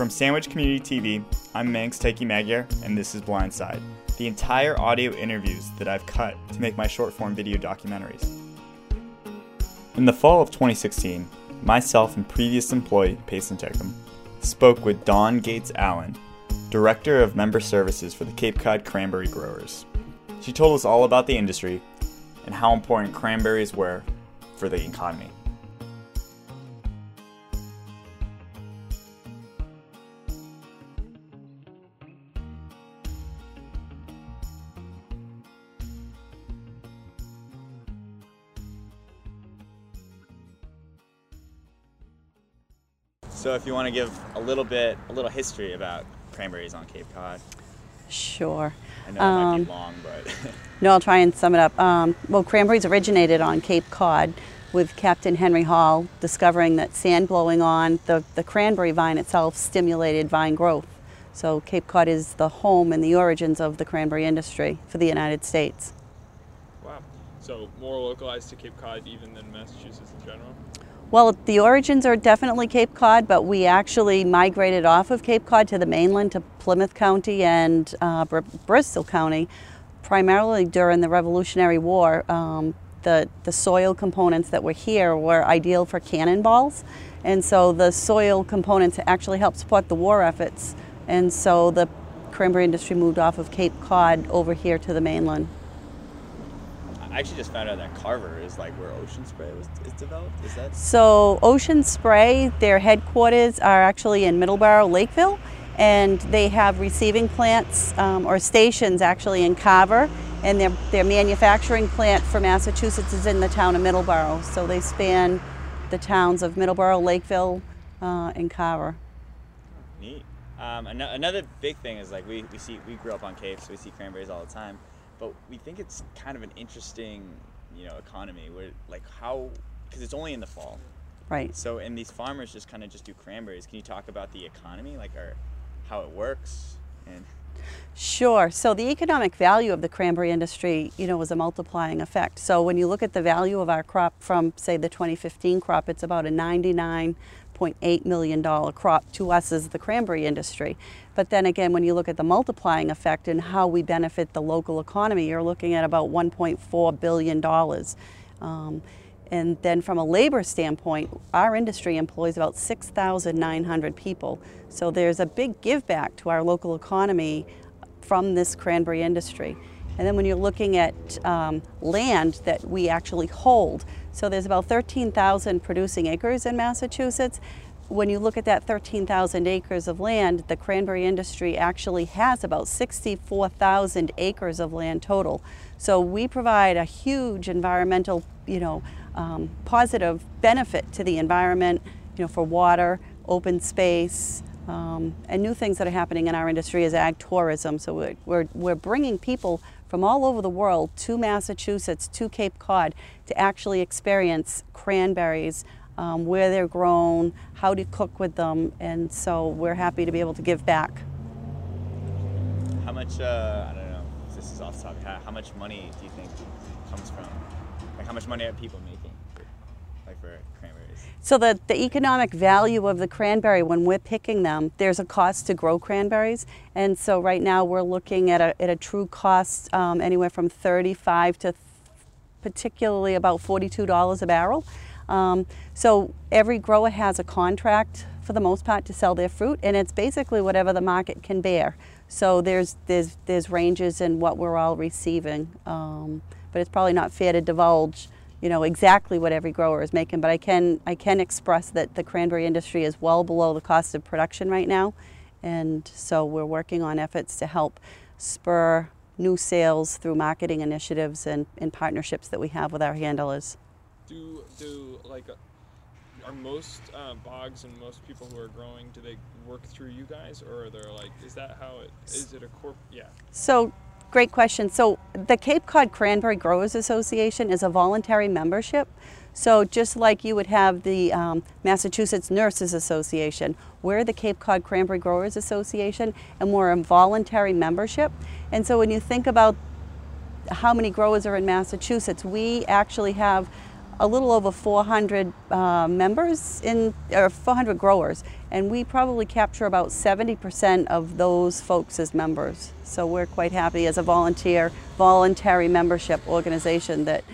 From Sandwich Community TV, I'm Manx Taiki Magyar, and this is Blindside, the entire audio interviews that I've cut to make my short form video documentaries. In the fall of 2016, myself and previous employee Payson Teckham spoke with Dawn Gates Allen, Director of Member Services for the Cape Cod Cranberry Growers. She told us all about the industry and how important cranberries were for the economy. So, if you want to give a little bit, a little history about cranberries on Cape Cod. Sure. I know it might Um, be long, but No, I'll try and sum it up. Um, well, cranberries originated on Cape Cod with Captain Henry Hall discovering that sand blowing on the, the cranberry vine itself stimulated vine growth. So Cape Cod is the home and the origins of the cranberry industry for the United States. Wow. So more localized to Cape Cod even than Massachusetts in general? Well, the origins are definitely Cape Cod, but we actually migrated off of Cape Cod to the mainland to Plymouth County and uh, Br- Bristol County, primarily during the Revolutionary War. Um, the, the soil components that were here were ideal for cannonballs, and so the soil components actually helped support the war efforts. And so the cranberry industry moved off of Cape Cod over here to the mainland. I actually just found out that Carver is like where Ocean Spray was is developed. Is that? So Ocean Spray, their headquarters are actually in Middleborough, Lakeville, and they have receiving plants um, or stations actually in Carver, and their, their manufacturing plant for Massachusetts is in the town of Middleborough. So they span the towns of Middleborough, Lakeville, uh, and Carver. Neat. Um, an- another big thing is like we, we see we grew up on Cape, so we see cranberries all the time, but we think it's kind of an interesting, you know, economy where like how because it's only in the fall. Right. So and these farmers just kind of just do cranberries. Can you talk about the economy, like or how it works and Sure. So the economic value of the cranberry industry, you know, was a multiplying effect. So when you look at the value of our crop from, say, the 2015 crop, it's about a 99.8 million dollar crop to us as the cranberry industry. But then again, when you look at the multiplying effect and how we benefit the local economy, you're looking at about 1.4 billion dollars. Um, and then from a labor standpoint, our industry employs about 6,900 people. So there's a big give back to our local economy from this cranberry industry. And then when you're looking at um, land that we actually hold, so there's about 13,000 producing acres in Massachusetts. When you look at that 13,000 acres of land, the cranberry industry actually has about 64,000 acres of land total. So we provide a huge environmental, you know, um, positive benefit to the environment, you know, for water, open space, um, and new things that are happening in our industry is ag tourism. So we're, we're, we're bringing people from all over the world to Massachusetts, to Cape Cod, to actually experience cranberries, um, where they're grown, how to cook with them, and so we're happy to be able to give back. how much? Uh, I don't know. This is off topic. How, how much money do you think comes from? Like how much money are people making, like for cranberries? So the, the economic value of the cranberry when we're picking them, there's a cost to grow cranberries. And so right now we're looking at a, at a true cost um, anywhere from 35 to particularly about $42 a barrel. Um, so every grower has a contract for the most part to sell their fruit and it's basically whatever the market can bear. So there's, there's, there's ranges in what we're all receiving. Um, but it's probably not fair to divulge you know exactly what every grower is making, but I can I can express that the cranberry industry is well below the cost of production right now, and so we're working on efforts to help spur new sales through marketing initiatives and, and partnerships that we have with our handlers. Do do like are most uh, bogs and most people who are growing do they work through you guys or are there like is that how it is it a corp yeah So, great question. So, the Cape Cod Cranberry Growers Association is a voluntary membership. So, just like you would have the um, Massachusetts Nurses Association, we're the Cape Cod Cranberry Growers Association, and we're a voluntary membership. And so, when you think about how many growers are in Massachusetts, we actually have a little over 400 uh, members in, or 400 growers, and we probably capture about 70% of those folks as members. So we're quite happy as a volunteer, voluntary membership organization that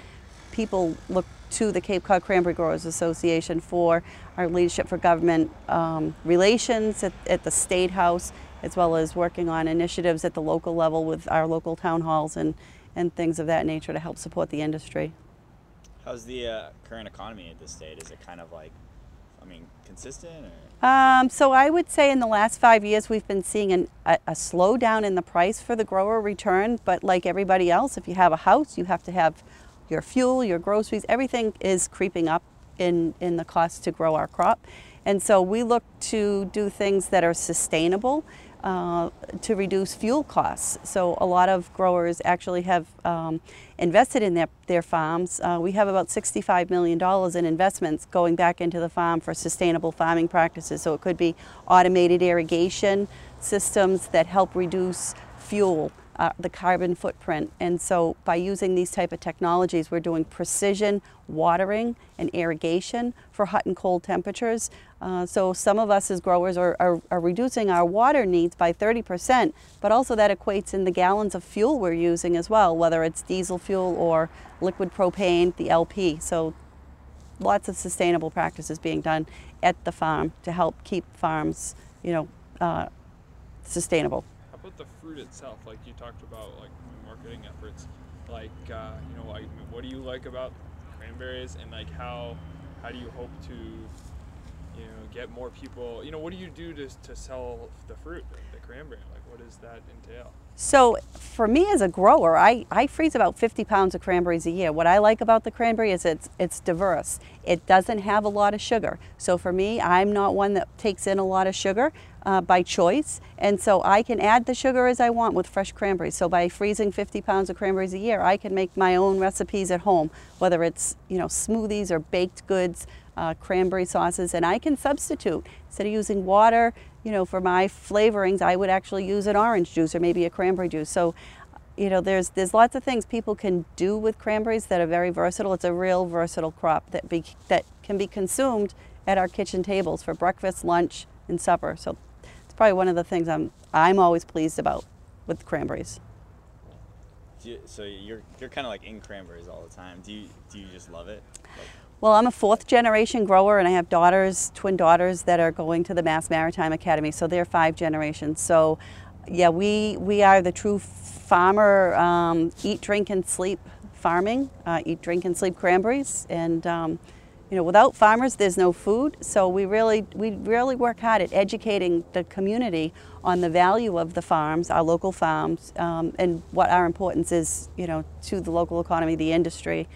people look to the Cape Cod Cranberry Growers Association for our leadership for government um, relations at, at the State House, as well as working on initiatives at the local level with our local town halls and, and things of that nature to help support the industry. How's the uh, current economy at this state? Is it kind of like, I mean, consistent? Um, so I would say in the last five years we've been seeing an, a, a slowdown in the price for the grower return. But like everybody else, if you have a house, you have to have your fuel, your groceries. Everything is creeping up in in the cost to grow our crop, and so we look to do things that are sustainable uh, to reduce fuel costs. So a lot of growers actually have um, invested in their, their farms. Uh, we have about $65 million in investments going back into the farm for sustainable farming practices. So it could be automated irrigation systems that help reduce fuel uh, the carbon footprint. And so by using these type of technologies, we're doing precision watering and irrigation for hot and cold temperatures. Uh, so some of us as growers are, are, are, reducing our water needs by 30%, but also that equates in the gallons of fuel we're using as well, whether it's diesel fuel or liquid propane, the LP. So lots of sustainable practices being done at the farm to help keep farms, you know, uh, sustainable How about the fruit itself? Like you talked about, like marketing efforts. Like uh, you know, like what do you like about cranberries, and like how how do you hope to you know get more people? You know, what do you do to to sell the fruit, the, cranberry? Like what does that entail? So for me as a grower, I, I freeze about 50 pounds of cranberries a year. What I like about the cranberry is it's, it's diverse. It doesn't have a lot of sugar. So for me, I'm not one that takes in a lot of sugar uh, by choice. And so I can add the sugar as I want with fresh cranberries. So by freezing 50 pounds of cranberries a year, I can make my own recipes at home, whether it's you know smoothies or baked goods, uh, cranberry sauces, and I can substitute. Instead of using water, you know, for my flavorings, I would actually use an orange juice or maybe a cranberry juice. So, you know, there's there's lots of things people can do with cranberries that are very versatile. It's a real versatile crop that be that can be consumed at our kitchen tables for breakfast, lunch, and supper. So, it's probably one of the things I'm I'm always pleased about with cranberries. So you're you're kind of like in cranberries all the time. Do you do you just love it? Like, well, I'm a fourth generation grower and I have daughters, twin daughters that are going to the Mass Maritime Academy, so they're five generations. So yeah, we, we are the true farmer, um, eat, drink, and sleep farming, uh, eat, drink, and sleep cranberries. And um, you know, without farmers, there's no food. So we really, we really work hard at educating the community on the value of the farms, our local farms, um, and what our importance is, you know, to the local economy, the industry.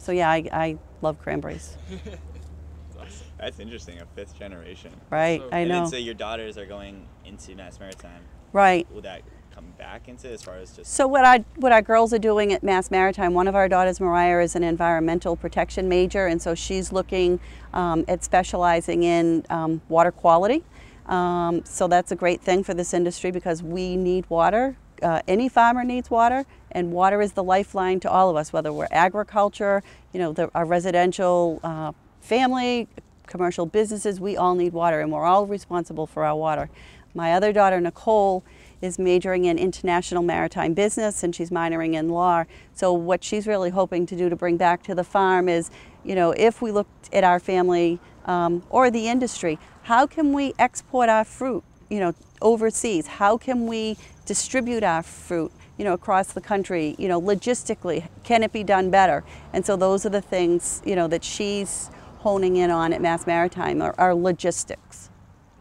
So yeah, I, I love cranberries. That's interesting, a fifth generation. Right, so, I know. And say your daughters are going into Mass Maritime. Right. Will that come back into as far as just? So what I what our girls are doing at Mass Maritime, one of our daughters, Mariah, is an environmental protection major, and so she's looking um, at specializing in um, water quality. Um, so that's a great thing for this industry because we need water uh, any farmer needs water, and water is the lifeline to all of us, whether we're agriculture, you know, the, our residential uh, family, commercial businesses, we all need water, and we're all responsible for our water. My other daughter, Nicole, is majoring in international maritime business and she's minoring in law. So what she's really hoping to do to bring back to the farm is, you know, if we looked at our family um, or the industry, how can we export our fruit, you know, overseas? How can we distribute our fruit you know, across the country, you know, logistically, can it be done better? And so those are the things, you know, that she's honing in on at Mass Maritime are, are logistics.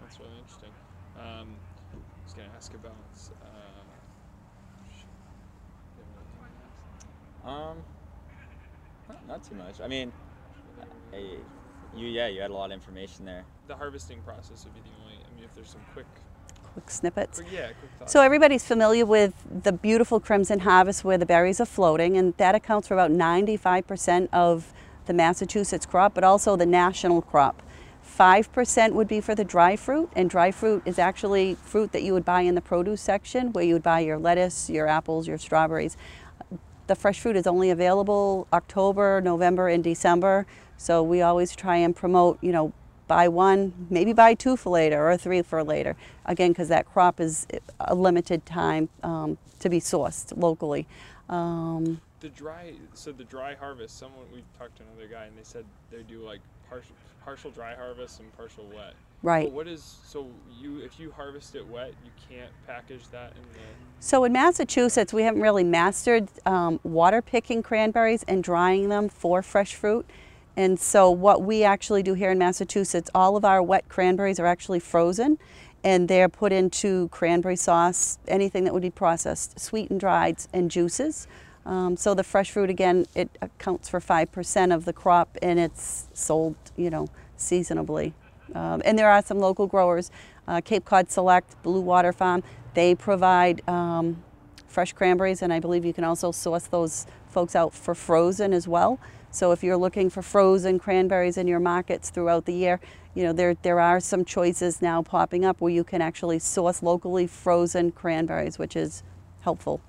That's really interesting. Um, I was going to ask about. Uh, um, not, not too much. I mean, I, you yeah, you had a lot of information there. The harvesting process would be the only. I mean, if there's some quick quick snippets. Yeah, quick so everybody's familiar with the beautiful crimson harvest where the berries are floating, and that accounts for about 95% of the Massachusetts crop, but also the national crop. 5% would be for the dry fruit, and dry fruit is actually fruit that you would buy in the produce section where you would buy your lettuce, your apples, your strawberries. the fresh fruit is only available October, November, and December. So we always try and promote, you know, buy one, maybe buy two for later or three for later. Again, because that crop is a limited time um, to be sourced locally. Um, the dry, so the dry harvest. Someone we talked to another guy and they said they do like partial partial dry harvest and partial wet. Right. But what is so you if you harvest it wet, you can't package that in the. So in Massachusetts, we haven't really mastered um, water picking cranberries and drying them for fresh fruit. And so what we actually do here in Massachusetts, all of our wet cranberries are actually frozen and they're put into cranberry sauce, anything that would be processed, sweetened, dried, and juices. Um, so the fresh fruit, again, it accounts for 5% of the crop and it's sold, you know, seasonably. Um, and there are some local growers, uh, Cape Cod Select, Blue Water Farm, they provide um, fresh cranberries and I believe you can also source those folks out for frozen as well. So if you're looking for frozen cranberries in your markets throughout the year, you know, there, there are some choices now popping up where you can actually source locally frozen cranberries, which is helpful.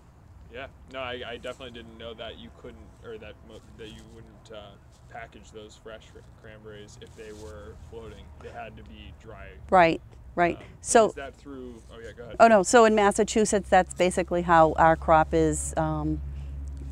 Yeah, no, I, I definitely didn't know that you couldn't, or that that you wouldn't uh, package those fresh cranberries if they were floating. They had to be dry. Right, right. Um, so is that through? Oh yeah, go ahead. Oh no, so in Massachusetts, that's basically how our crop is um,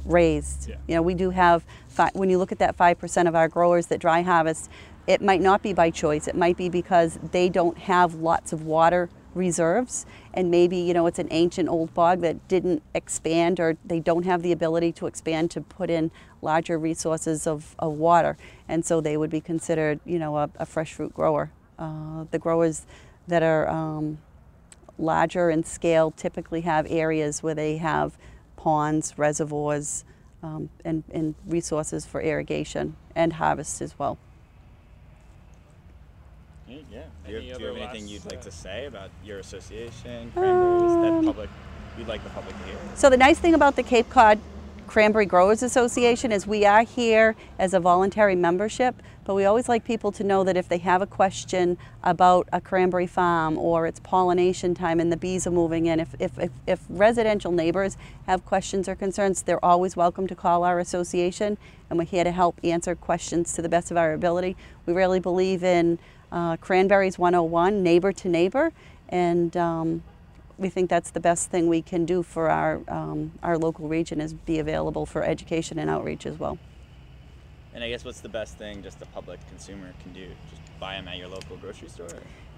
raised. Yeah. You know, we do have when you look at that five percent of our growers that dry harvest, it might not be by choice. It might be because they don't have lots of water reserves and maybe you know it's an ancient old bog that didn't expand or they don't have the ability to expand to put in larger resources of, of water and so they would be considered you know a, a fresh fruit grower uh, the growers that are um, larger in scale typically have areas where they have ponds reservoirs um, and, and resources for irrigation and harvest as well yeah. Do you, do you have anything you'd like to say about your association, cranberries, um, that public, you'd like the public to hear? So the nice thing about the Cape Cod Cranberry Growers Association is we are here as a voluntary membership, but we always like people to know that if they have a question about a cranberry farm or it's pollination time and the bees are moving in, if, if, if, if residential neighbors have questions or concerns, they're always welcome to call our association and we're here to help answer questions to the best of our ability. We really believe in uh, Cranberries 101, neighbor to neighbor, and um, we think that's the best thing we can do for our, um, our local region is be available for education and outreach as well. And I guess what's the best thing just the public consumer can do? Just buy them at your local grocery store?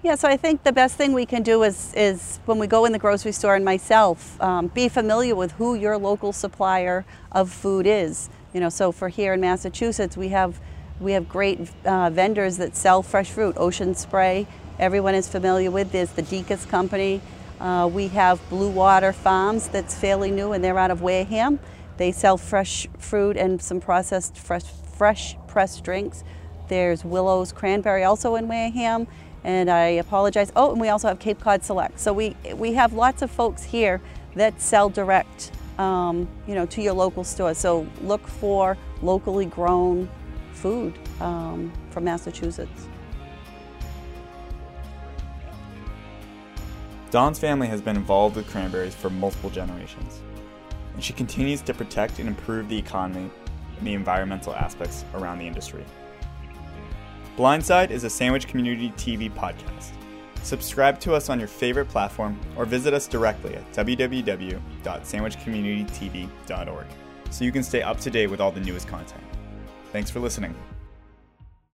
Yeah, so I think the best thing we can do is, is when we go in the grocery store and myself, um, be familiar with who your local supplier of food is. You know, so for here in Massachusetts, we have we have great uh, vendors that sell fresh fruit. Ocean Spray, everyone is familiar with. There's the Decas Company. Uh, we have Blue Water Farms that's fairly new and they're out of Wareham. They sell fresh fruit and some processed fresh, fresh pressed drinks. There's Willow's Cranberry also in Wareham. And I apologize. Oh, and we also have Cape Cod Select. So we, we have lots of folks here that sell direct um, you know, to your local store. So look for locally grown food um, from Massachusetts. Dawn's family has been involved with cranberries for multiple generations, and she continues to protect and improve the economy and the environmental aspects around the industry. Blindside is a Sandwich Community TV podcast. Subscribe to us on your favorite platform or visit us directly at www.sandwichcommunitytv.org so you can stay up to date with all the newest content. Thanks for listening.